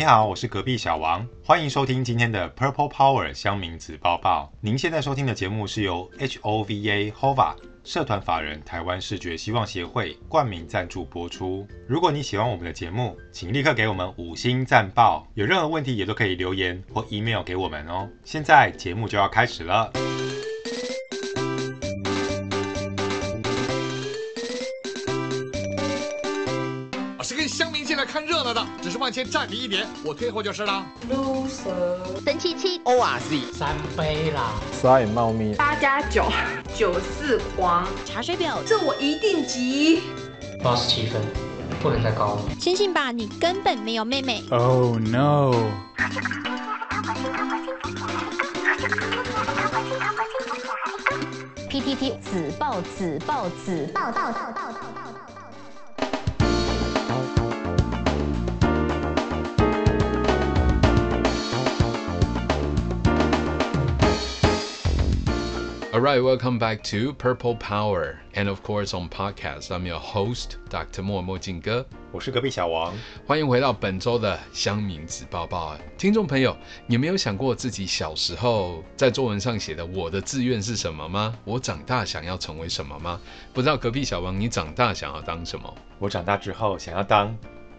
你好，我是隔壁小王，欢迎收听今天的 Purple Power 乡民子报报。您现在收听的节目是由 HOVA HOVA 社团法人台湾视觉希望协会冠名赞助播出。如果你喜欢我们的节目，请立刻给我们五星赞报。有任何问题也都可以留言或 email 给我们哦。现在节目就要开始了。只是往前站你一点，我退后就是了。loser，神七七，O R Z，三杯啦，刷眼猫咪，八加九，九四黄，查水表，这我一定急。八十七分，不能再高了。相信吧，你根本没有妹妹。Oh no。P T T 子报子报子报报报报。Alright, welcome back to Purple Power, and of course on podcast. I'm your host, Dr. 莫墨镜哥。我是隔壁小王，欢迎回到本周的乡民子报报。听众朋友，你没有想过自己小时候在作文上写的“我的志愿是什么”吗？我长大想要成为什么吗？不知道隔壁小王，你长大想要当什么？我长大之后想要当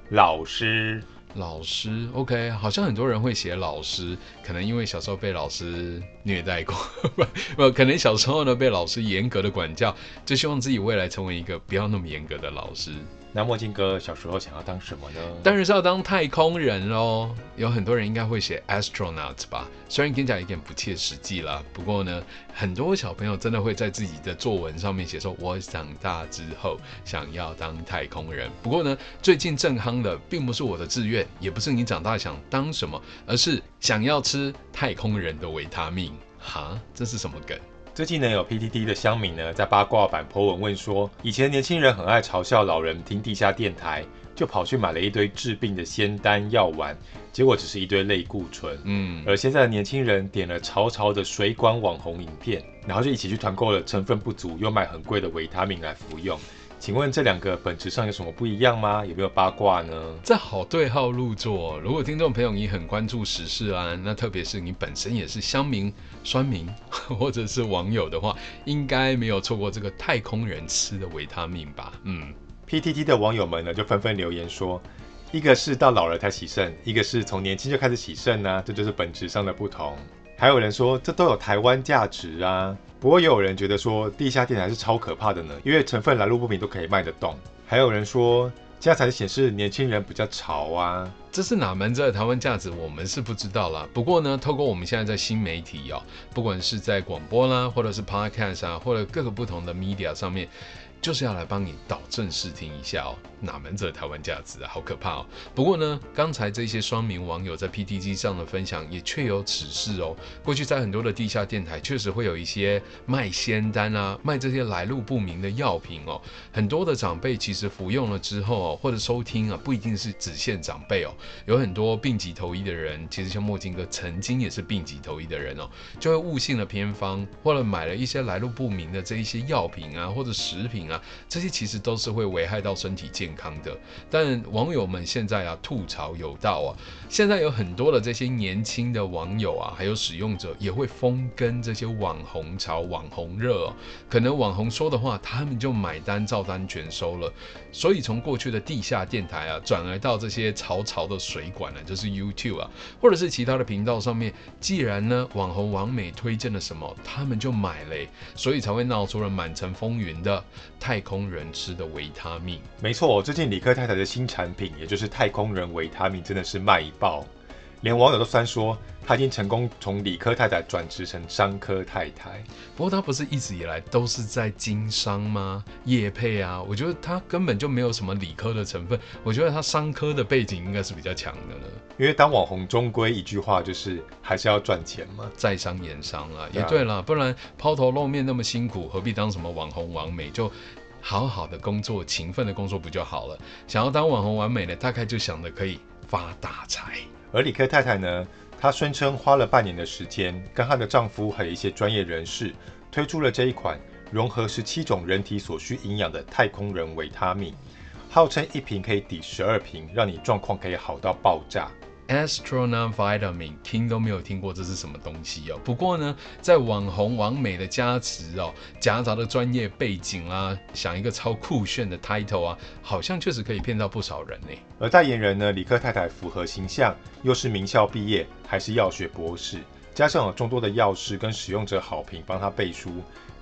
老师。老师，OK，好像很多人会写老师，可能因为小时候被老师虐待过，不，可能小时候呢被老师严格的管教，就希望自己未来成为一个不要那么严格的老师。那墨镜哥小时候想要当什么呢？当然是要当太空人喽。有很多人应该会写 astronaut 吧，虽然听起来有点不切实际啦，不过呢，很多小朋友真的会在自己的作文上面写说，我长大之后想要当太空人。不过呢，最近正夯的并不是我的志愿，也不是你长大想当什么，而是想要吃太空人的维他命。哈，这是什么梗？最近呢，有 PTT 的乡民呢在八卦版 po 文问说，以前年轻人很爱嘲笑老人听地下电台，就跑去买了一堆治病的仙丹药丸，结果只是一堆类固醇。嗯，而现在的年轻人点了潮潮的水管网红影片，然后就一起去团购了成分不足又卖很贵的维他命来服用。请问这两个本质上有什么不一样吗？有没有八卦呢？这好对号入座。如果听众朋友你很关注时事啊，那特别是你本身也是乡民、酸民 或者是网友的话，应该没有错过这个太空人吃的维他命吧？嗯，PTT 的网友们呢就纷纷留言说，一个是到老了才洗肾，一个是从年轻就开始洗肾呢、啊，这就是本质上的不同。还有人说这都有台湾价值啊。不过也有人觉得说地下电台是超可怕的呢，因为成分来路不明都可以卖得动。还有人说这样才显示年轻人比较潮啊，这是哪门子的台湾价值？我们是不知道啦。不过呢，透过我们现在在新媒体哦，不管是在广播啦，或者是 Podcast 啊，或者各个不同的 Media 上面。就是要来帮你导正视听一下哦，哪门子的台湾价值啊，好可怕哦！不过呢，刚才这些双名网友在 PTT 上的分享也确有此事哦。过去在很多的地下电台，确实会有一些卖仙丹啊，卖这些来路不明的药品哦。很多的长辈其实服用了之后哦，或者收听啊，不一定是只限长辈哦，有很多病急投医的人，其实像墨镜哥曾经也是病急投医的人哦，就会误信了偏方，或者买了一些来路不明的这一些药品啊，或者食品。这些其实都是会危害到身体健康的。但网友们现在啊，吐槽有道啊，现在有很多的这些年轻的网友啊，还有使用者也会疯跟这些网红潮、网红热。可能网红说的话，他们就买单、照单全收了。所以从过去的地下电台啊，转而到这些潮潮的水管呢、啊，就是 YouTube 啊，或者是其他的频道上面，既然呢网红网美推荐了什么，他们就买嘞，所以才会闹出了满城风云的。太空人吃的维他命，没错，最近李克太太的新产品，也就是太空人维他命，真的是卖爆，连网友都酸说，他已经成功从理科太太转职成商科太太。不过他不是一直以来都是在经商吗？业配啊，我觉得他根本就没有什么理科的成分，我觉得他商科的背景应该是比较强的了。因为当网红终归一句话就是还是要赚钱嘛，在商言商啊，也对了，不然抛头露面那么辛苦，何必当什么网红完美？就好好的工作，勤奋的工作不就好了？想要当网红完美呢，大概就想着可以发大财。而李克太太呢，她宣称花了半年的时间，跟她的丈夫还有一些专业人士推出了这一款融合十七种人体所需营养的太空人维他命，号称一瓶可以抵十二瓶，让你状况可以好到爆炸。Astronaut Vitamin，听都没有听过这是什么东西哦。不过呢，在网红网美的加持哦，夹杂的专业背景啊，想一个超酷炫的 title 啊，好像确实可以骗到不少人呢。而代言人呢，李克太太符合形象，又是名校毕业，还是药学博士，加上有众多的药师跟使用者好评帮他背书。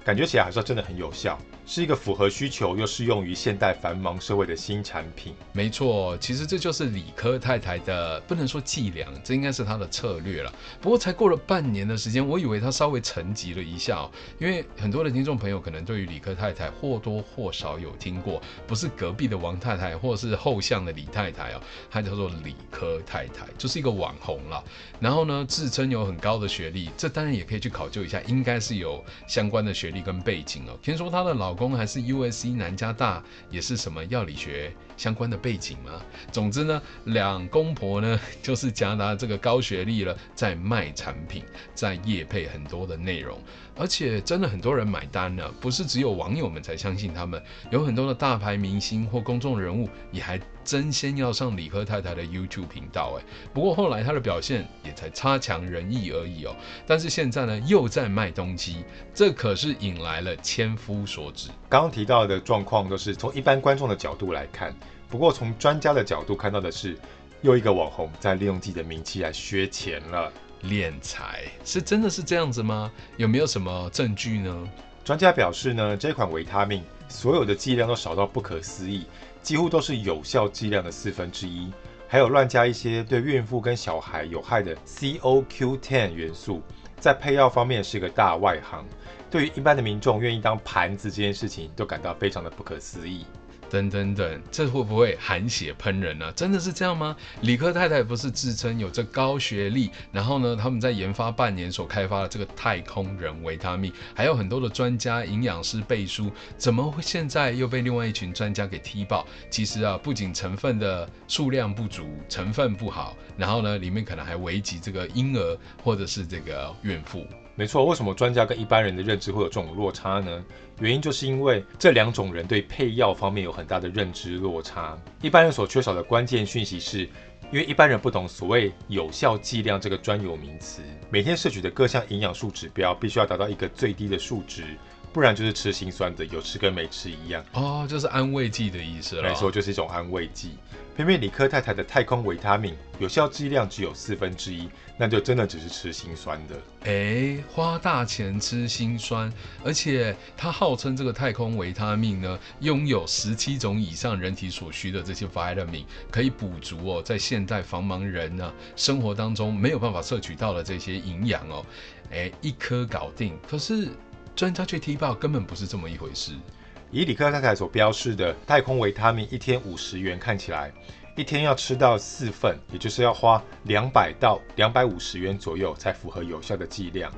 感觉起来还是真的很有效，是一个符合需求又适用于现代繁忙社会的新产品。没错，其实这就是理科太太的，不能说伎俩，这应该是他的策略了。不过才过了半年的时间，我以为他稍微沉寂了一下哦，因为很多的听众朋友可能对于理科太太或多或少有听过，不是隔壁的王太太，或是后巷的李太太哦，她叫做理科太太，就是一个网红了。然后呢，自称有很高的学历，这当然也可以去考究一下，应该是有相关的学历。跟背景哦，听说她的老公还是 USC 南加大，也是什么药理学相关的背景吗。总之呢，两公婆呢 就是夹杂这个高学历了，在卖产品，在业配很多的内容，而且真的很多人买单呢，不是只有网友们才相信他们，有很多的大牌明星或公众人物也还争先要上理科太太的 YouTube 频道哎。不过后来他的表现也才差强人意而已哦。但是现在呢，又在卖东西，这可是引来了千夫所指。刚刚提到的状况都是从一般观众的角度来看。不过，从专家的角度看到的是，又一个网红在利用自己的名气来削钱了，敛财，是真的是这样子吗？有没有什么证据呢？专家表示呢，这款维他命所有的剂量都少到不可思议，几乎都是有效剂量的四分之一，还有乱加一些对孕妇跟小孩有害的 CoQ10 元素，在配药方面是个大外行。对于一般的民众愿意当盘子这件事情，都感到非常的不可思议。等等等，这会不会含血喷人呢、真的是这样吗？理科太太不是自称有着高学历，然后呢，他们在研发半年所开发的这个太空人维他命，还有很多的专家营养师背书，怎么会现在又被另外一群专家给踢爆？其实啊，不仅成分的数量不足，成分不好，然后呢，里面可能还危及这个婴儿或者是这个孕妇。没错，为什么专家跟一般人的认知会有这种落差呢？原因就是因为这两种人对配药方面有很大的认知落差。一般人所缺少的关键讯息是，因为一般人不懂所谓有效剂量这个专有名词，每天摄取的各项营养素指标必须要达到一个最低的数值，不然就是吃心酸的，有吃跟没吃一样。哦，就是安慰剂的意思了。没错，就是一种安慰剂。偏偏理科太太的太空维他命有效剂量只有四分之一，那就真的只是吃心酸的。诶，花大钱吃心酸，而且他号称这个太空维他命呢，拥有十七种以上人体所需的这些 vitamin，可以补足哦，在现代繁忙人呢、啊、生活当中没有办法摄取到的这些营养哦。诶，一颗搞定。可是专家却踢爆，根本不是这么一回事。以李克太太所标示的太空维他命一天五十元，看起来一天要吃到四份，也就是要花两百到两百五十元左右才符合有效的剂量。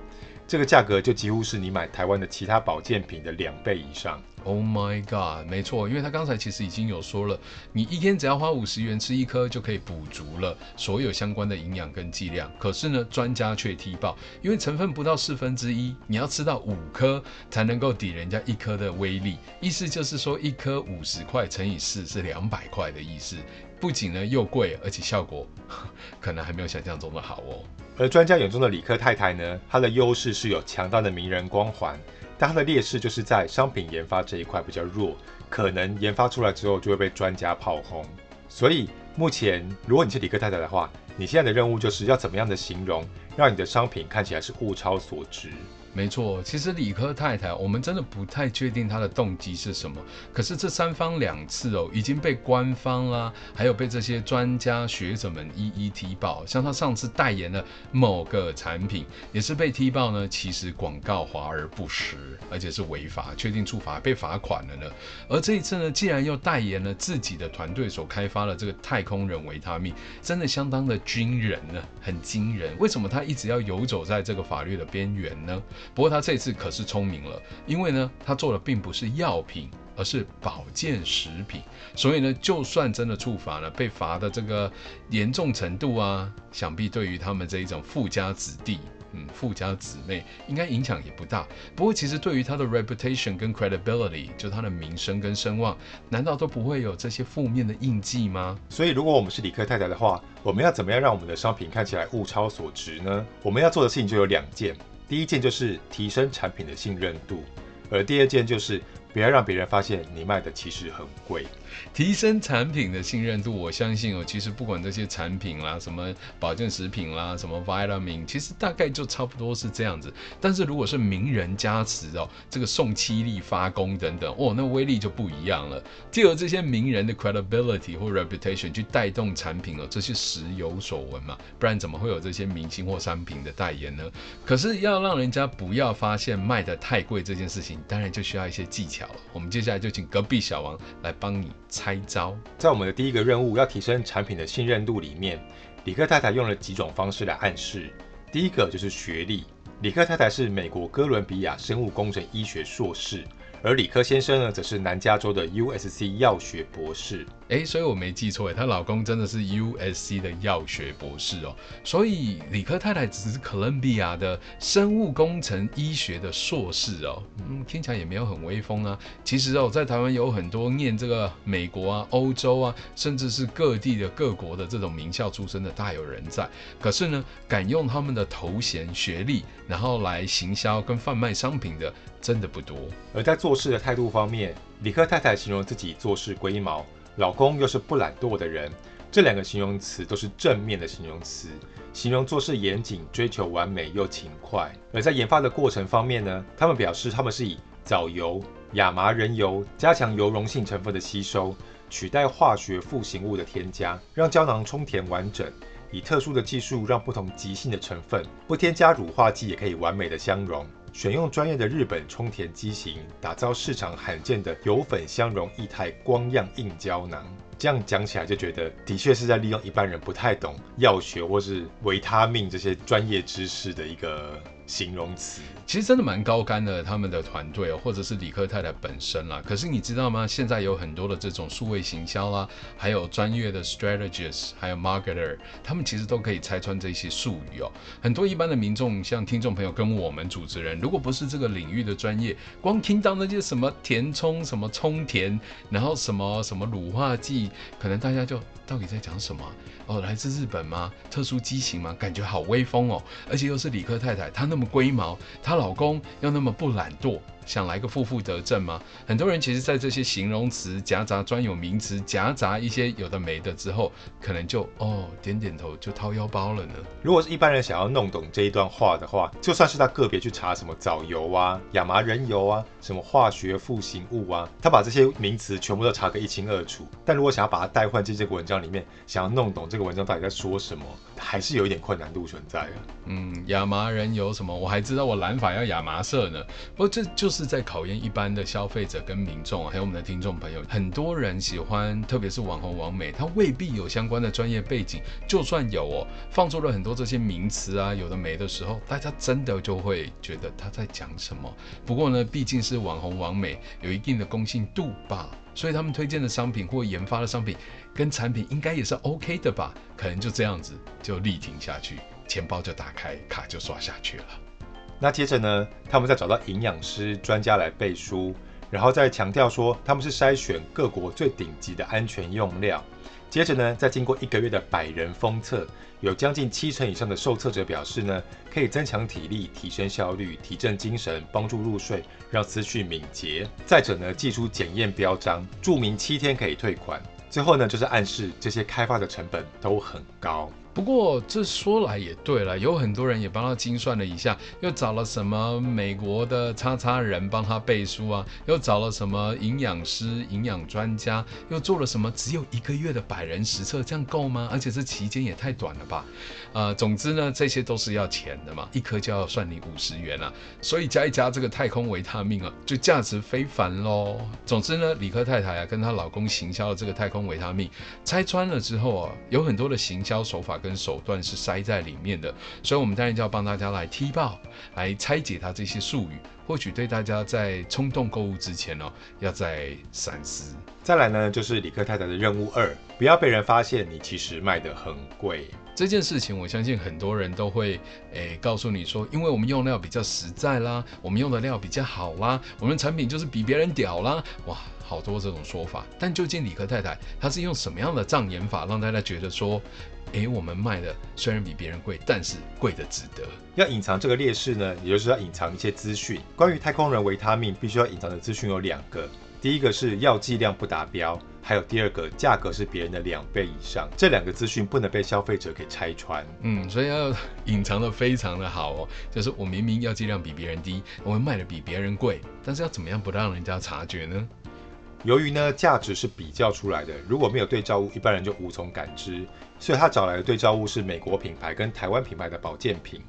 这个价格就几乎是你买台湾的其他保健品的两倍以上。Oh my god，没错，因为他刚才其实已经有说了，你一天只要花五十元吃一颗就可以补足了所有相关的营养跟剂量。可是呢，专家却踢爆，因为成分不到四分之一，你要吃到五颗才能够抵人家一颗的威力。意思就是说，一颗五十块乘以四是两百块的意思。不仅呢又贵，而且效果 可能还没有想象中的好哦。而专家眼中的理科太太呢，她的优势是有强大的名人光环。但它的劣势就是在商品研发这一块比较弱，可能研发出来之后就会被专家炮轰。所以目前，如果你是理科太太的话，你现在的任务就是要怎么样的形容，让你的商品看起来是物超所值。没错，其实理科太太，我们真的不太确定她的动机是什么。可是这三番两次哦，已经被官方啦、啊，还有被这些专家学者们一一踢爆。像她上次代言的某个产品，也是被踢爆呢。其实广告华而不实，而且是违法，确定处罚，被罚款了呢。而这一次呢，既然又代言了自己的团队所开发的这个太空人维他命，真的相当的惊人呢，很惊人。为什么他一直要游走在这个法律的边缘呢？不过他这次可是聪明了，因为呢，他做的并不是药品，而是保健食品，所以呢，就算真的触罚了，被罚的这个严重程度啊，想必对于他们这一种富家子弟嗯，富家姊妹，应该影响也不大。不过其实对于他的 reputation 跟 credibility，就他的名声跟声望，难道都不会有这些负面的印记吗？所以如果我们是理科太太的话，我们要怎么样让我们的商品看起来物超所值呢？我们要做的事情就有两件，第一件就是提升产品的信任度，而第二件就是。不要让别人发现你卖的其实很贵。提升产品的信任度，我相信哦，其实不管这些产品啦，什么保健食品啦，什么 vitamin，其实大概就差不多是这样子。但是如果是名人加持哦，这个送七力发功等等，哦，那威力就不一样了。借由这些名人的 credibility 或 reputation 去带动产品哦，这是时有所闻嘛，不然怎么会有这些明星或商品的代言呢？可是要让人家不要发现卖得太贵这件事情，当然就需要一些技巧了。我们接下来就请隔壁小王来帮你猜招。在我们的第一个任务要提升产品的信任度里面，李克太太用了几种方式来暗示。第一个就是学历，李克太太是美国哥伦比亚生物工程医学硕士。而李克先生呢，则是南加州的 USC 药学博士。哎，所以我没记错哎，她老公真的是 USC 的药学博士哦。所以理科太太只是哥伦比亚的生物工程医学的硕士哦。嗯，听起来也没有很威风啊。其实哦，在台湾有很多念这个美国啊、欧洲啊，甚至是各地的各国的这种名校出身的大有人在。可是呢，敢用他们的头衔、学历，然后来行销跟贩卖商品的，真的不多。而在做事的态度方面，理科太太形容自己做事龟毛，老公又是不懒惰的人，这两个形容词都是正面的形容词，形容做事严谨、追求完美又勤快。而在研发的过程方面呢，他们表示他们是以藻油、亚麻仁油加强油溶性成分的吸收，取代化学复形物的添加，让胶囊充填完整。以特殊的技术让不同极性的成分不添加乳化剂也可以完美的相溶。选用专业的日本冲田机型，打造市场罕见的油粉相容液态光样硬胶囊。这样讲起来就觉得，的确是在利用一般人不太懂药学或是维他命这些专业知识的一个形容词。其实真的蛮高干的，他们的团队，或者是理科太太本身啦。可是你知道吗？现在有很多的这种数位行销啦，还有专业的 strategist，还有 marketer，他们其实都可以拆穿这些术语哦。很多一般的民众，像听众朋友跟我们主持人，如果不是这个领域的专业，光听到那些什么填充、什么充填，然后什么什么乳化剂，可能大家就到底在讲什么？哦，来自日本吗？特殊机型吗？感觉好威风哦，而且又是理科太太，她那么龟毛，她老公又那么不懒惰。想来个负负得正吗？很多人其实，在这些形容词夹杂专有名词，夹杂一些有的没的之后，可能就哦点点头就掏腰包了呢。如果是一般人想要弄懂这一段话的话，就算是他个别去查什么藻油啊、亚麻仁油啊、什么化学复形物啊，他把这些名词全部都查个一清二楚。但如果想要把它代换进这个文章里面，想要弄懂这个文章到底在说什么，还是有一点困难度存在啊。嗯，亚麻仁油什么？我还知道我染发要亚麻色呢。不过这就是在考验一般的消费者跟民众，还有我们的听众朋友。很多人喜欢，特别是网红网美，他未必有相关的专业背景。就算有哦，放出了很多这些名词啊，有的没的时候，大家真的就会觉得他在讲什么。不过呢，毕竟是网红网美，有一定的公信度吧，所以他们推荐的商品或研发的商品跟产品应该也是 OK 的吧？可能就这样子就力挺下去。钱包就打开，卡就刷下去了。那接着呢，他们再找到营养师专家来背书，然后再强调说他们是筛选各国最顶级的安全用料。接着呢，再经过一个月的百人封测，有将近七成以上的受测者表示呢，可以增强体力、提升效率、提振精神、帮助入睡、让思绪敏捷。再者呢，寄出检验标章，注明七天可以退款。最后呢，就是暗示这些开发的成本都很高。不过这说来也对了，有很多人也帮他精算了一下，又找了什么美国的叉叉人帮他背书啊，又找了什么营养师、营养专家，又做了什么只有一个月的百人实测，这样够吗？而且这期间也太短了吧？呃，总之呢，这些都是要钱的嘛，一颗就要算你五十元啊，所以加一加这个太空维他命啊，就价值非凡喽。总之呢，理科太太啊跟她老公行销的这个太空维他命，拆穿了之后啊，有很多的行销手法。跟手段是塞在里面的，所以我们当然就要帮大家来踢爆，来拆解它这些术语。或许对大家在冲动购物之前哦，要再三思。再来呢，就是李克太太的任务二，不要被人发现你其实卖的很贵。这件事情，我相信很多人都会诶告诉你说，因为我们用料比较实在啦，我们用的料比较好啦，我们产品就是比别人屌啦，哇，好多这种说法。但究竟李克太太她是用什么样的障眼法，让大家觉得说，诶，我们卖的虽然比别人贵，但是贵的值得。要隐藏这个劣势呢，也就是要隐藏一些资讯。关于太空人维他命，必须要隐藏的资讯有两个。第一个是药剂量不达标，还有第二个价格是别人的两倍以上，这两个资讯不能被消费者给拆穿。嗯，所以要 隐藏的非常的好哦。就是我明明药剂量比别人低，我们卖的比别人贵，但是要怎么样不让人家察觉呢？由于呢价值是比较出来的，如果没有对照物，一般人就无从感知。所以他找来的对照物是美国品牌跟台湾品牌的保健品。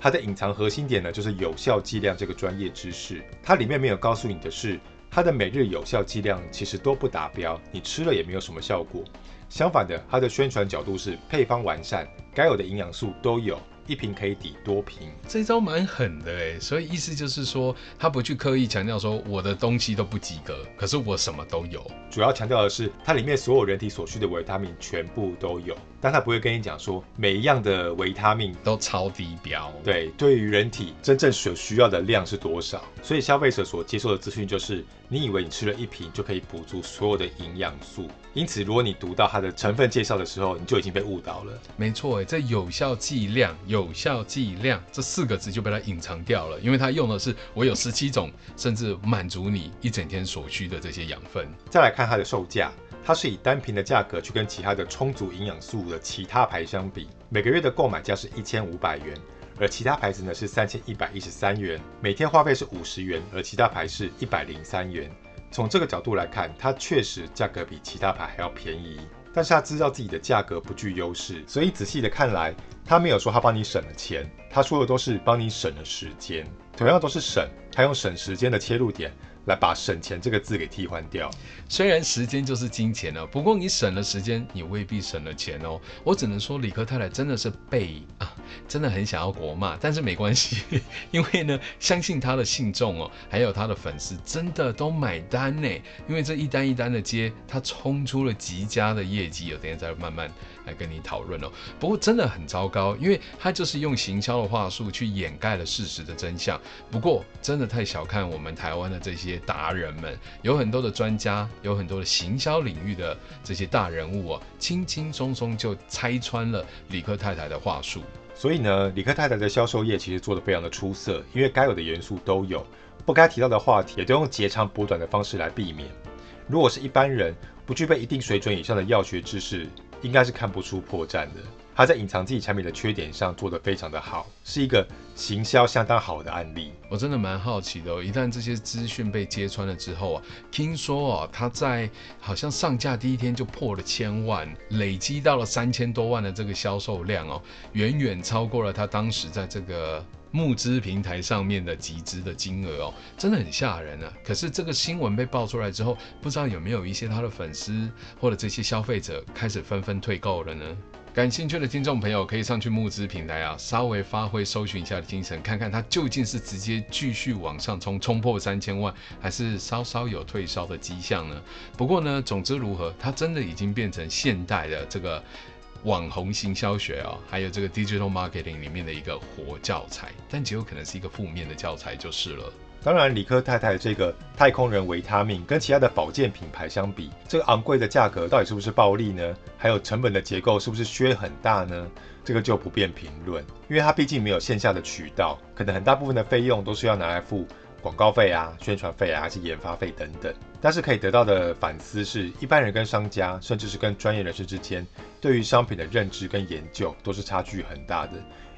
它的隐藏核心点呢，就是有效剂量这个专业知识。它里面没有告诉你的是。它的每日有效剂量其实都不达标，你吃了也没有什么效果。相反的，它的宣传角度是配方完善，该有的营养素都有。一瓶可以抵多瓶，这一招蛮狠的哎，所以意思就是说，他不去刻意强调说我的东西都不及格，可是我什么都有。主要强调的是，它里面所有人体所需的维他命全部都有，但他不会跟你讲说每一样的维他命都超低标。对，对于人体真正所需要的量是多少？所以消费者所接受的资讯就是，你以为你吃了一瓶就可以补足所有的营养素，因此如果你读到它的成分介绍的时候，你就已经被误导了。没错哎，这有效剂量。有效剂量这四个字就被它隐藏掉了，因为它用的是我有十七种，甚至满足你一整天所需的这些养分。再来看它的售价，它是以单瓶的价格去跟其他的充足营养素的其他牌相比，每个月的购买价是一千五百元，而其他牌子呢是三千一百一十三元，每天花费是五十元，而其他牌是一百零三元。从这个角度来看，它确实价格比其他牌还要便宜。但是他知道自己的价格不具优势，所以仔细的看来，他没有说他帮你省了钱，他说的都是帮你省了时间。同样都是省，他用省时间的切入点。来把省钱这个字给替换掉。虽然时间就是金钱哦，不过你省了时间，你未必省了钱哦。我只能说，理科太太真的是背啊，真的很想要国骂，但是没关系，因为呢，相信他的信众哦，还有他的粉丝，真的都买单呢。因为这一单一单的接，他冲出了极佳的业绩，有等下再慢慢来跟你讨论哦。不过真的很糟糕，因为他就是用行销的话术去掩盖了事实的真相。不过真的太小看我们台湾的这些。达人们有很多的专家，有很多的行销领域的这些大人物啊，轻轻松松就拆穿了理科太太的话术。所以呢，理科太太的销售业其实做得非常的出色，因为该有的元素都有，不该提到的话题也都用截长补短的方式来避免。如果是一般人，不具备一定水准以上的药学知识，应该是看不出破绽的。他在隐藏自己产品的缺点上做得非常的好，是一个行销相当好的案例。我真的蛮好奇的哦，一旦这些资讯被揭穿了之后啊，听说哦，他在好像上架第一天就破了千万，累积到了三千多万的这个销售量哦，远远超过了他当时在这个募资平台上面的集资的金额哦，真的很吓人啊。可是这个新闻被爆出来之后，不知道有没有一些他的粉丝或者这些消费者开始纷纷退购了呢？感兴趣的听众朋友可以上去募资平台啊，稍微发挥搜寻一下的精神，看看它究竟是直接继续往上冲，冲破三千万，还是稍稍有退烧的迹象呢？不过呢，总之如何，它真的已经变成现代的这个网红行销学啊，还有这个 digital marketing 里面的一个活教材，但极有可能是一个负面的教材就是了。当然，理科太太这个太空人维他命跟其他的保健品牌相比，这个昂贵的价格到底是不是暴利呢？还有成本的结构是不是削很大呢？这个就不便评论，因为它毕竟没有线下的渠道，可能很大部分的费用都是要拿来付广告费啊、宣传费啊，还是研发费等等。但是可以得到的反思是，一般人跟商家，甚至是跟专业人士之间，对于商品的认知跟研究都是差距很大的。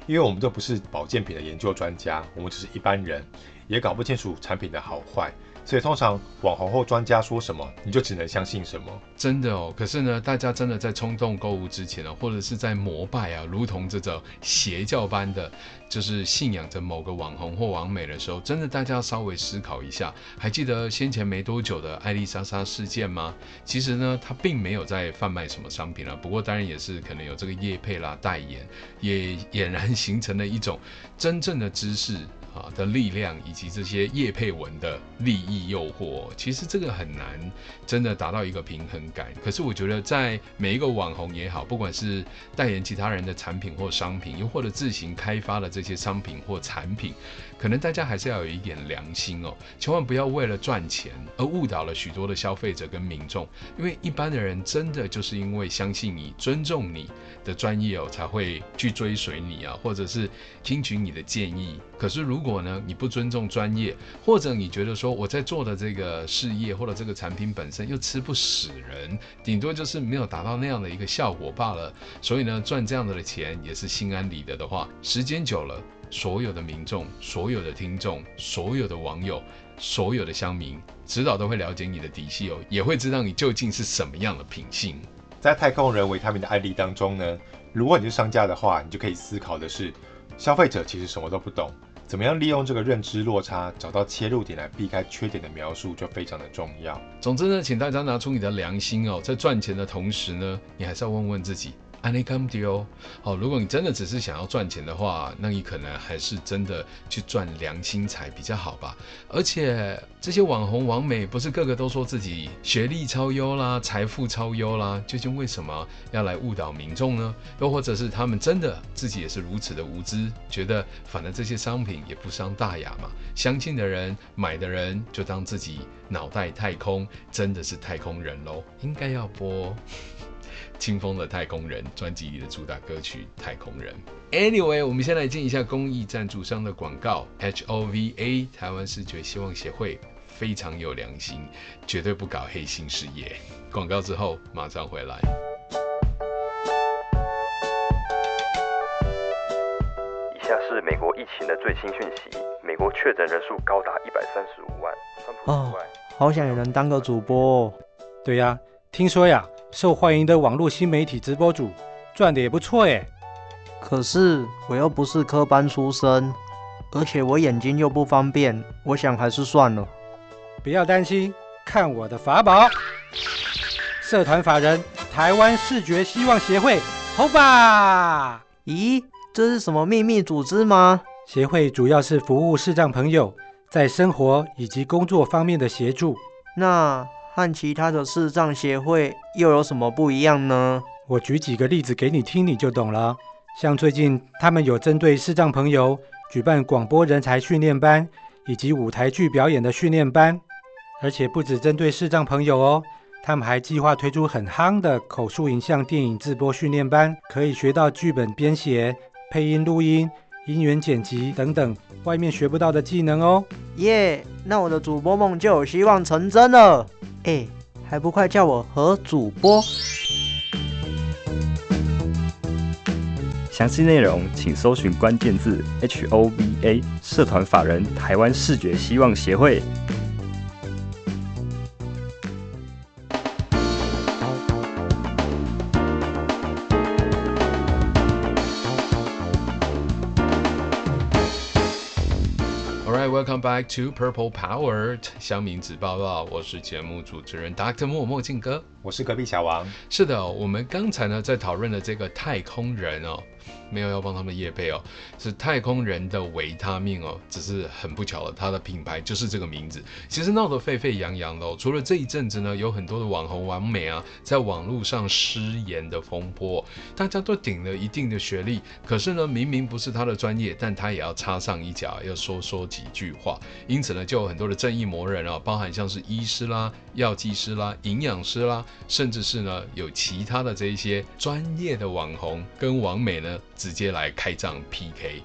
因为我们都不是保健品的研究专家，我们只是一般人。也搞不清楚产品的好坏，所以通常网红或专家说什么，你就只能相信什么。真的哦，可是呢，大家真的在冲动购物之前呢，或者是在膜拜啊，如同这种邪教般的，就是信仰着某个网红或网美的时候，真的大家稍微思考一下。还记得先前没多久的艾丽莎莎事件吗？其实呢，她并没有在贩卖什么商品了，不过当然也是可能有这个业配啦、代言，也俨然形成了一种真正的知识。啊的力量，以及这些叶佩文的利益诱惑，其实这个很难真的达到一个平衡感。可是我觉得，在每一个网红也好，不管是代言其他人的产品或商品，又或者自行开发的这些商品或产品，可能大家还是要有一点良心哦，千万不要为了赚钱而误导了许多的消费者跟民众。因为一般的人真的就是因为相信你、尊重你的专业哦，才会去追随你啊，或者是听取你的建议。可是如果呢，你不尊重专业，或者你觉得说我在做的这个事业或者这个产品本身又吃不死人，顶多就是没有达到那样的一个效果罢了，所以呢，赚这样子的钱也是心安理得的话，时间久了，所有的民众、所有的听众、所有的网友、所有的乡民，迟早都会了解你的底细哦，也会知道你究竟是什么样的品性。在太空人维他命的案例当中呢，如果你是商家的话，你就可以思考的是，消费者其实什么都不懂。怎么样利用这个认知落差，找到切入点来避开缺点的描述，就非常的重要。总之呢，请大家拿出你的良心哦，在赚钱的同时呢，你还是要问问自己。安利康丢哦，如果你真的只是想要赚钱的话，那你可能还是真的去赚良心财比较好吧。而且这些网红网美不是个个都说自己学历超优啦、财富超优啦，究竟为什么要来误导民众呢？又或者是他们真的自己也是如此的无知，觉得反正这些商品也不伤大雅嘛，相信的人、买的人就当自己脑袋太空，真的是太空人喽？应该要播。清风的太空人专辑里的主打歌曲《太空人》。Anyway，我们先来进一下公益赞助商的广告。HOVA 台湾视觉希望协会非常有良心，绝对不搞黑心事业。广告之后马上回来。以下是美国疫情的最新讯息：美国确诊人数高达一百三十五万。哦，好想也能当个主播哦。对呀，听说呀。受欢迎的网络新媒体直播主，赚的也不错耶。可是我又不是科班出身，而且我眼睛又不方便，我想还是算了。不要担心，看我的法宝！社团法人台湾视觉希望协会，好吧？咦，这是什么秘密组织吗？协会主要是服务视障朋友在生活以及工作方面的协助。那。和其他的视障协会又有什么不一样呢？我举几个例子给你听，你就懂了。像最近他们有针对视障朋友举办广播人才训练班，以及舞台剧表演的训练班，而且不只针对视障朋友哦，他们还计划推出很夯的口述影像电影制播训练班，可以学到剧本编写、配音录音、音源剪辑等等外面学不到的技能哦。耶，那我的主播梦就有希望成真了。哎，还不快叫我何主播！详细内容请搜寻关键字 HOVA 社团法人台湾视觉希望协会。Back to Purple Powered 乡民子报告，我是节目主持人 Dr. 默默静哥，我是隔壁小王。是的，我们刚才呢在讨论的这个太空人哦。没有要帮他们业配哦，是太空人的维他命哦，只是很不巧了，他的品牌就是这个名字。其实闹得沸沸扬扬的哦，除了这一阵子呢，有很多的网红完美啊，在网络上失言的风波，大家都顶了一定的学历，可是呢，明明不是他的专业，但他也要插上一脚，要说说几句话。因此呢，就有很多的正义魔人啊，包含像是医师啦、药剂师啦、营养师啦，甚至是呢有其他的这一些专业的网红跟网美呢。直接来开仗 PK，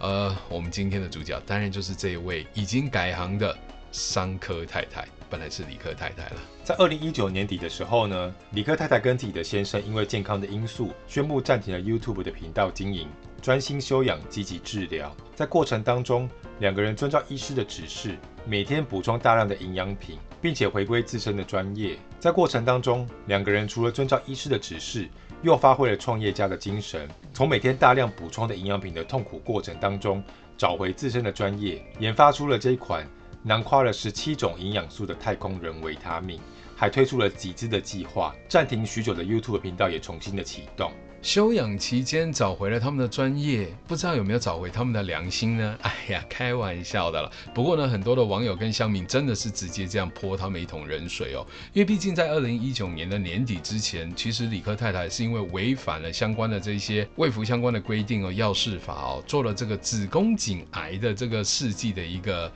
呃，我们今天的主角当然就是这一位已经改行的商科太太，本来是理科太太了。在二零一九年底的时候呢，理科太太跟自己的先生因为健康的因素，宣布暂停了 YouTube 的频道经营，专心休养，积极治疗。在过程当中，两个人遵照医师的指示，每天补充大量的营养品，并且回归自身的专业。在过程当中，两个人除了遵照医师的指示，又发挥了创业家的精神，从每天大量补充的营养品的痛苦过程当中，找回自身的专业，研发出了这一款囊括了十七种营养素的太空人维他命，还推出了集资的计划。暂停许久的 YouTube 频道也重新的启动。休养期间找回了他们的专业，不知道有没有找回他们的良心呢？哎呀，开玩笑的了。不过呢，很多的网友跟乡民真的是直接这样泼他们一桶冷水哦。因为毕竟在二零一九年的年底之前，其实李克太太是因为违反了相关的这些卫福相关的规定哦，药事法哦，做了这个子宫颈癌的这个试剂的一个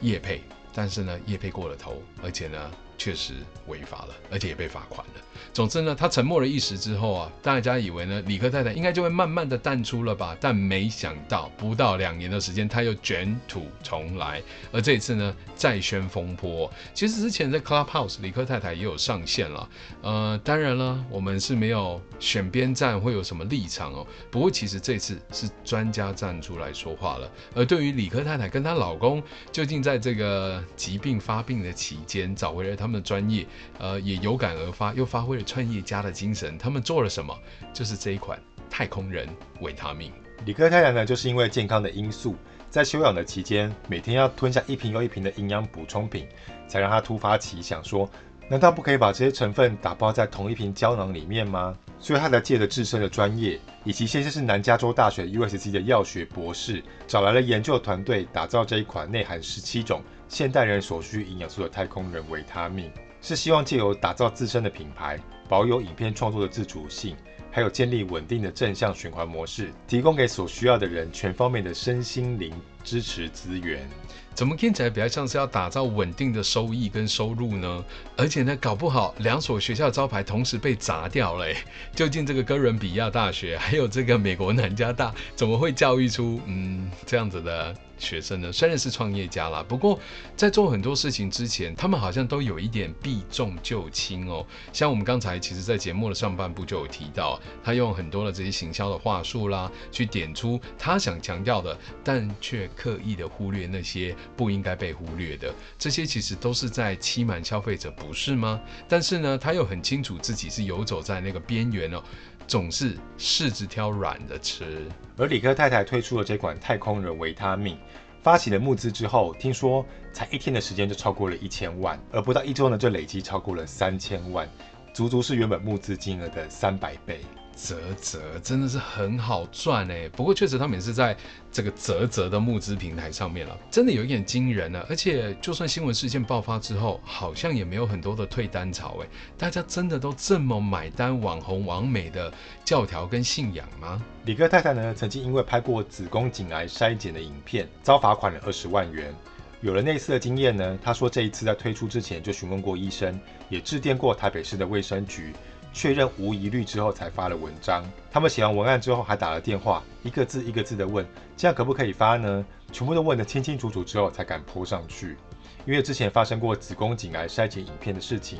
业配，但是呢，业配过了头，而且呢。确实违法了，而且也被罚款了。总之呢，他沉默了一时之后啊，大家以为呢，理科太太应该就会慢慢的淡出了吧？但没想到，不到两年的时间，他又卷土重来。而这次呢，再掀风波。其实之前在 Clubhouse，理科太太也有上线了。呃，当然了，我们是没有选边站，会有什么立场哦。不过其实这次是专家站出来说话了。而对于理科太太跟她老公究竟在这个疾病发病的期间找回了他他们的专业，呃，也有感而发，又发挥了创业家的精神。他们做了什么？就是这一款太空人维他命。理科太太呢，就是因为健康的因素，在休养的期间，每天要吞下一瓶又一瓶的营养补充品，才让他突发奇想说，难道不可以把这些成分打包在同一瓶胶囊里面吗？所以他才借着自身的专业，以及现在是南加州大学 USC 的药学博士，找来了研究团队，打造这一款内含十七种。现代人所需营养素的太空人维他命，是希望借由打造自身的品牌，保有影片创作的自主性，还有建立稳定的正向循环模式，提供给所需要的人全方面的身心灵支持资源。怎么听起来比较像是要打造稳定的收益跟收入呢？而且呢，搞不好两所学校招牌同时被砸掉了。究竟这个哥伦比亚大学还有这个美国南加大，怎么会教育出嗯这样子的学生呢？虽然是创业家啦，不过在做很多事情之前，他们好像都有一点避重就轻哦。像我们刚才其实，在节目的上半部就有提到，他用很多的这些行销的话术啦，去点出他想强调的，但却刻意的忽略那些。不应该被忽略的，这些其实都是在欺瞒消费者，不是吗？但是呢，他又很清楚自己是游走在那个边缘哦，总是柿子挑软的吃。而李克太太推出了这款太空人维他命，发起了募资之后，听说才一天的时间就超过了一千万，而不到一周呢，就累积超过了三千万，足足是原本募资金额的三百倍。啧啧，真的是很好赚哎！不过确实他们也是在这个啧啧的募资平台上面了，真的有一点惊人了。而且就算新闻事件爆发之后，好像也没有很多的退单潮哎，大家真的都这么买单网红王美的教条跟信仰吗？李哥太太呢，曾经因为拍过子宫颈癌筛检的影片，遭罚款了二十万元。有了类似的经验呢，他说这一次在推出之前就询问过医生，也致电过台北市的卫生局。确认无疑虑之后才发了文章。他们写完文案之后还打了电话，一个字一个字的问，这样可不可以发呢？全部都问得清清楚楚之后才敢泼上去。因为之前发生过子宫颈癌筛检影片的事情，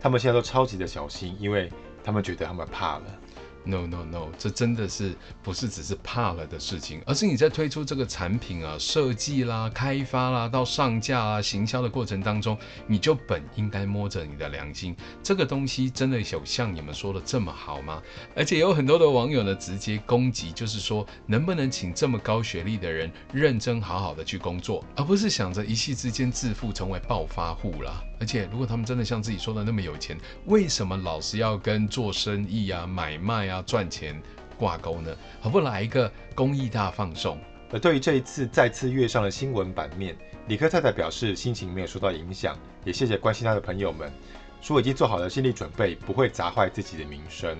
他们现在都超级的小心，因为他们觉得他们怕了。No no no，这真的是不是只是怕了的事情，而是你在推出这个产品啊、设计啦、开发啦、到上架啊、行销的过程当中，你就本应该摸着你的良心，这个东西真的有像你们说的这么好吗？而且有很多的网友呢直接攻击，就是说能不能请这么高学历的人认真好好的去工作，而不是想着一夕之间致富成为暴发户啦。而且如果他们真的像自己说的那么有钱，为什么老是要跟做生意啊、买卖啊？赚钱挂钩呢？何不来一个公益大放送？而对于这一次再次跃上了新闻版面，李克太太表示心情没有受到影响，也谢谢关心她的朋友们，说已经做好了心理准备，不会砸坏自己的名声。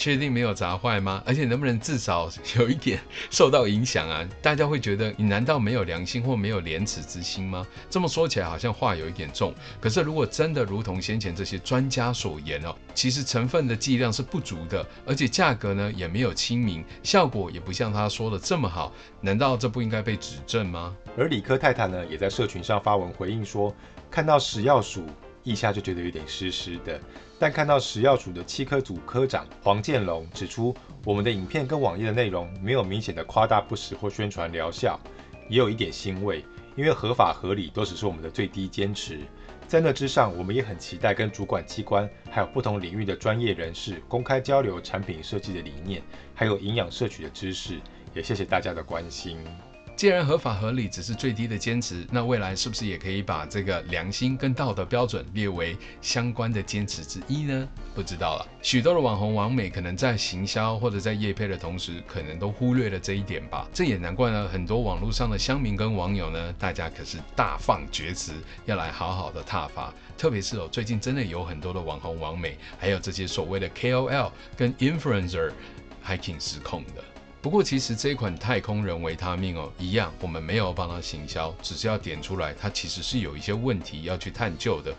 确定没有砸坏吗？而且能不能至少有一点受到影响啊？大家会觉得你难道没有良心或没有廉耻之心吗？这么说起来好像话有一点重。可是如果真的如同先前这些专家所言哦，其实成分的剂量是不足的，而且价格呢也没有亲民，效果也不像他说的这么好，难道这不应该被指正吗？而理科太太呢也在社群上发文回应说，看到食药署。一下就觉得有点湿湿的，但看到食药署的七科组科长黄建龙指出，我们的影片跟网页的内容没有明显的夸大不实或宣传疗效，也有一点欣慰，因为合法合理都只是我们的最低坚持。在那之上，我们也很期待跟主管机关还有不同领域的专业人士公开交流产品设计的理念，还有营养摄取的知识。也谢谢大家的关心。既然合法合理只是最低的坚持，那未来是不是也可以把这个良心跟道德标准列为相关的坚持之一呢？不知道了。许多的网红网美可能在行销或者在业配的同时，可能都忽略了这一点吧。这也难怪呢，很多网络上的乡民跟网友呢，大家可是大放厥词，要来好好的挞伐。特别是哦，最近真的有很多的网红网美，还有这些所谓的 KOL 跟 Influencer，还挺失控的。不过，其实这一款太空人维他命哦，一样，我们没有帮他行销，只是要点出来，它其实是有一些问题要去探究的。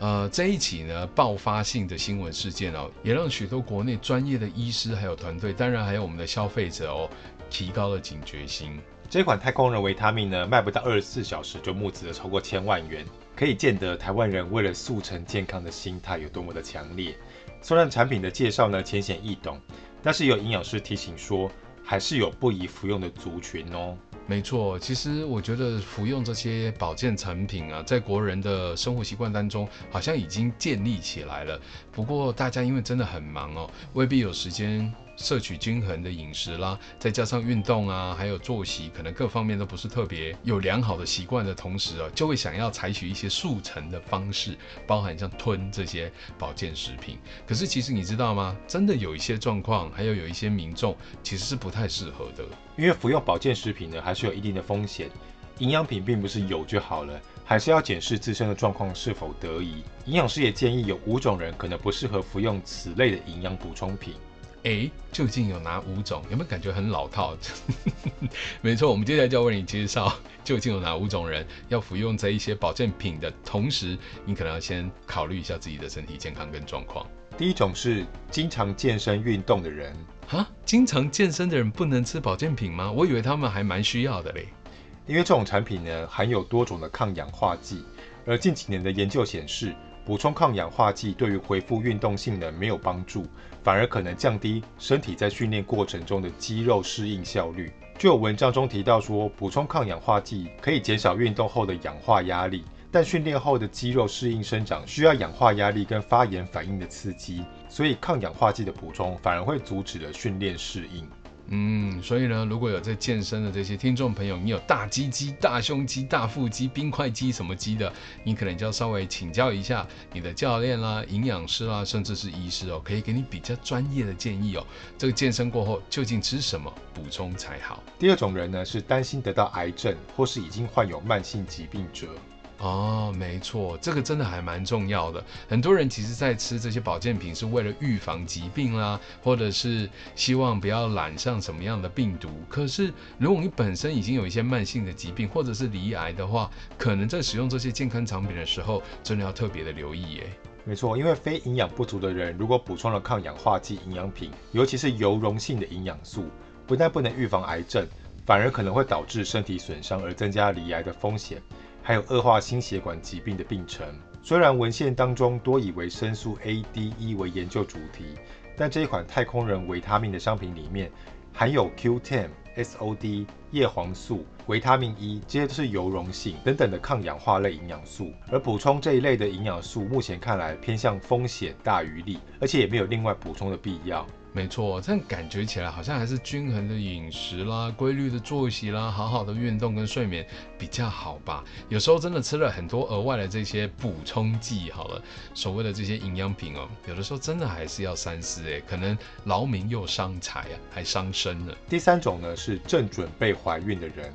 呃，这一起呢，爆发性的新闻事件哦，也让许多国内专业的医师还有团队，当然还有我们的消费者哦，提高了警觉心。这款太空人维他命呢，卖不到二十四小时就募资了超过千万元，可以见得台湾人为了速成健康的心态有多么的强烈。虽然产品的介绍呢浅显易懂，但是有营养师提醒说，还是有不宜服用的族群哦。没错，其实我觉得服用这些保健产品啊，在国人的生活习惯当中，好像已经建立起来了。不过大家因为真的很忙哦，未必有时间。摄取均衡的饮食啦，再加上运动啊，还有作息，可能各方面都不是特别有良好的习惯的同时啊，就会想要采取一些速成的方式，包含像吞这些保健食品。可是其实你知道吗？真的有一些状况，还有有一些民众其实是不太适合的。因为服用保健食品呢，还是有一定的风险。营养品并不是有就好了，还是要检视自身的状况是否得宜。营养师也建议有五种人可能不适合服用此类的营养补充品。诶，究竟有哪五种？有没有感觉很老套？没错，我们接下来就要为你介绍，究竟有哪五种人要服用这一些保健品的同时，你可能要先考虑一下自己的身体健康跟状况。第一种是经常健身运动的人啊，经常健身的人不能吃保健品吗？我以为他们还蛮需要的嘞。因为这种产品呢，含有多种的抗氧化剂，而近几年的研究显示，补充抗氧化剂对于恢复运动性能没有帮助。反而可能降低身体在训练过程中的肌肉适应效率。就有文章中提到说，补充抗氧化剂可以减少运动后的氧化压力，但训练后的肌肉适应生长需要氧化压力跟发炎反应的刺激，所以抗氧化剂的补充反而会阻止了训练适应。嗯，所以呢，如果有在健身的这些听众朋友，你有大鸡鸡、大胸肌、大腹肌、冰块肌什么肌的，你可能就要稍微请教一下你的教练啦、营养师啦，甚至是医师哦，可以给你比较专业的建议哦。这个健身过后究竟吃什么补充才好？第二种人呢，是担心得到癌症或是已经患有慢性疾病者。哦，没错，这个真的还蛮重要的。很多人其实在吃这些保健品是为了预防疾病啦，或者是希望不要染上什么样的病毒。可是如果你本身已经有一些慢性的疾病，或者是罹癌的话，可能在使用这些健康产品的时候，真的要特别的留意耶。没错，因为非营养不足的人如果补充了抗氧化剂营养品，尤其是油溶性的营养素，不但不能预防癌症，反而可能会导致身体损伤而增加罹癌的风险。还有恶化心血管疾病的病程。虽然文献当中多以维生素 A、D、E 为研究主题，但这一款太空人维他命的商品里面含有 Q10、SOD、叶黄素、维他命 E，这些都是油溶性等等的抗氧化类营养素。而补充这一类的营养素，目前看来偏向风险大于利，而且也没有另外补充的必要。没错，这样感觉起来好像还是均衡的饮食啦、规律的作息啦、好好的运动跟睡眠比较好吧。有时候真的吃了很多额外的这些补充剂，好了，所谓的这些营养品哦，有的时候真的还是要三思诶，可能劳民又伤财啊，还伤身呢。第三种呢是正准备怀孕的人，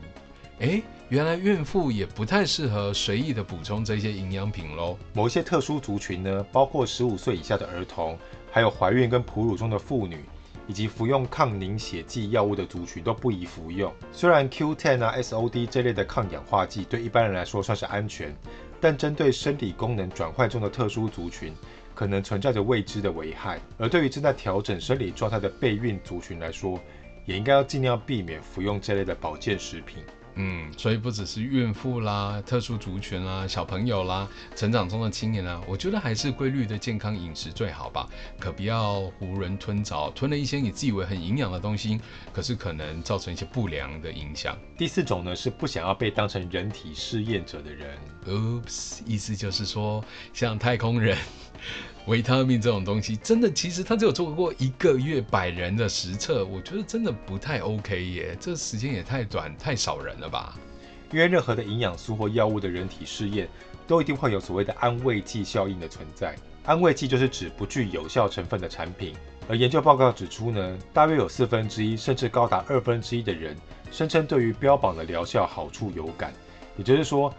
诶，原来孕妇也不太适合随意的补充这些营养品喽。某一些特殊族群呢，包括十五岁以下的儿童。还有怀孕跟哺乳中的妇女，以及服用抗凝血剂药物的族群都不宜服用。虽然 Q10 啊、SOD 这类的抗氧化剂对一般人来说算是安全，但针对身体功能转换中的特殊族群，可能存在着未知的危害。而对于正在调整生理状态的备孕族群来说，也应该要尽量避免服用这类的保健食品。嗯，所以不只是孕妇啦、特殊族群啦、小朋友啦、成长中的青年啦，我觉得还是规律的健康饮食最好吧。可不要囫囵吞枣，吞了一些你自以为很营养的东西，可是可能造成一些不良的影响。第四种呢，是不想要被当成人体试验者的人。Oops，意思就是说，像太空人。维他命这种东西，真的其实他只有做过一个月百人的实测，我觉得真的不太 OK 耶，这时间也太短，太少人了吧？因为任何的营养素或药物的人体试验，都一定会有所谓的安慰剂效应的存在。安慰剂就是指不具有效成分的产品，而研究报告指出呢，大约有四分之一甚至高达二分之一的人声称对于标榜的疗效好处有感，也就是说。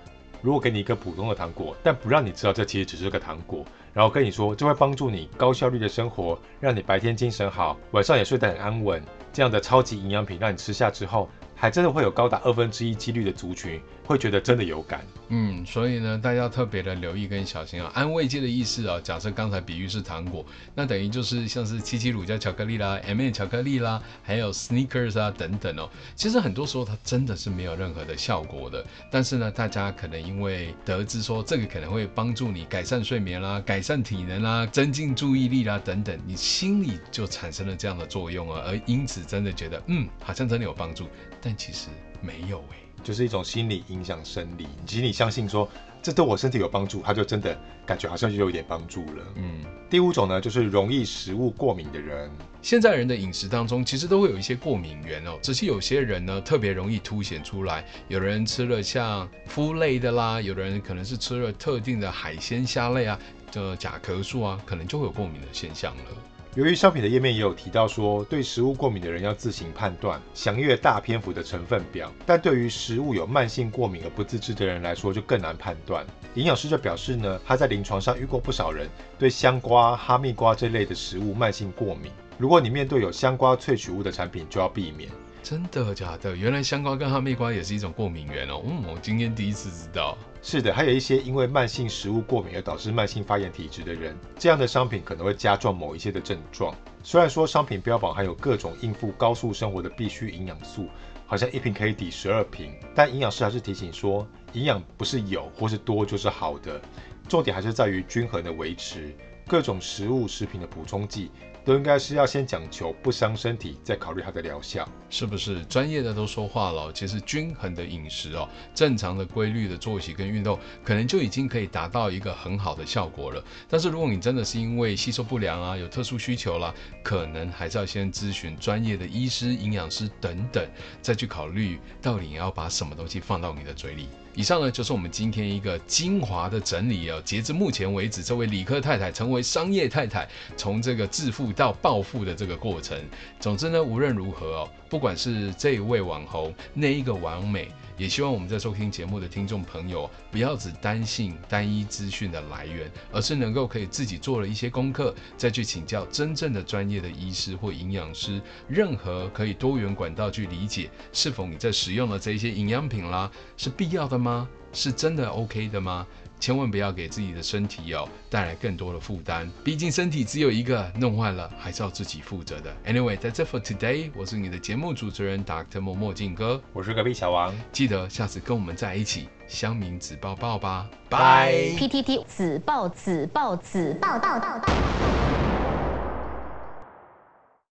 如果给你一个普通的糖果，但不让你知道这其实只是个糖果，然后跟你说这会帮助你高效率的生活，让你白天精神好，晚上也睡得很安稳，这样的超级营养品让你吃下之后，还真的会有高达二分之一几率的族群会觉得真的有感。嗯，所以呢，大家特别的留意跟小心啊。安慰剂的意思啊，假设刚才比喻是糖果，那等于就是像是七七乳加巧克力啦、M&M 巧克力啦，还有 Snickers 啊等等哦。其实很多时候它真的是没有任何的效果的。但是呢，大家可能因为得知说这个可能会帮助你改善睡眠啦、改善体能啦、增进注意力啦等等，你心里就产生了这样的作用啊，而因此真的觉得嗯，好像真的有帮助。但其实没有诶、欸，就是一种心理影响生理。其实你相信说这对我身体有帮助，他就真的感觉好像就有一点帮助了。嗯，第五种呢，就是容易食物过敏的人。现在人的饮食当中，其实都会有一些过敏源哦，只是有些人呢特别容易凸显出来。有人吃了像麸类的啦，有的人可能是吃了特定的海鲜虾类啊，这甲壳素啊，可能就会有过敏的现象了。由于商品的页面也有提到说，对食物过敏的人要自行判断，详阅大篇幅的成分表。但对于食物有慢性过敏而不自知的人来说，就更难判断。营养师就表示呢，他在临床上遇过不少人对香瓜、哈密瓜这类的食物慢性过敏。如果你面对有香瓜萃取物的产品，就要避免。真的假的？原来香瓜跟哈密瓜也是一种过敏源哦。嗯，我今天第一次知道。是的，还有一些因为慢性食物过敏而导致慢性发炎体质的人，这样的商品可能会加重某一些的症状。虽然说商品标榜含有各种应付高速生活的必需营养素，好像一瓶可以抵十二瓶，但营养师还是提醒说，营养不是有或是多就是好的，重点还是在于均衡的维持。各种食物食品的补充剂。都应该是要先讲求不伤身体，再考虑它的疗效，是不是？专业的都说话了，其实均衡的饮食哦，正常的规律的作息跟运动，可能就已经可以达到一个很好的效果了。但是如果你真的是因为吸收不良啊，有特殊需求啦，可能还是要先咨询专业的医师、营养师等等，再去考虑到底你要把什么东西放到你的嘴里。以上呢，就是我们今天一个精华的整理哦。截至目前为止，这位理科太太成为商业太太，从这个致富到暴富的这个过程。总之呢，无论如何哦，不管是这一位网红，那一个完美。也希望我们在收听节目的听众朋友，不要只担心单一资讯的来源，而是能够可以自己做了一些功课，再去请教真正的专业的医师或营养师。任何可以多元管道去理解，是否你在使用的这些营养品啦，是必要的吗？是真的 OK 的吗？千万不要给自己的身体哦带来更多的负担，毕竟身体只有一个，弄坏了还是要自己负责的。Anyway，that's it for today。我是你的节目主持人 Dr. 莫墨镜哥，我是隔壁小王，记得下次跟我们在一起乡民子抱抱吧，拜。PTT 子抱子抱子报报报报。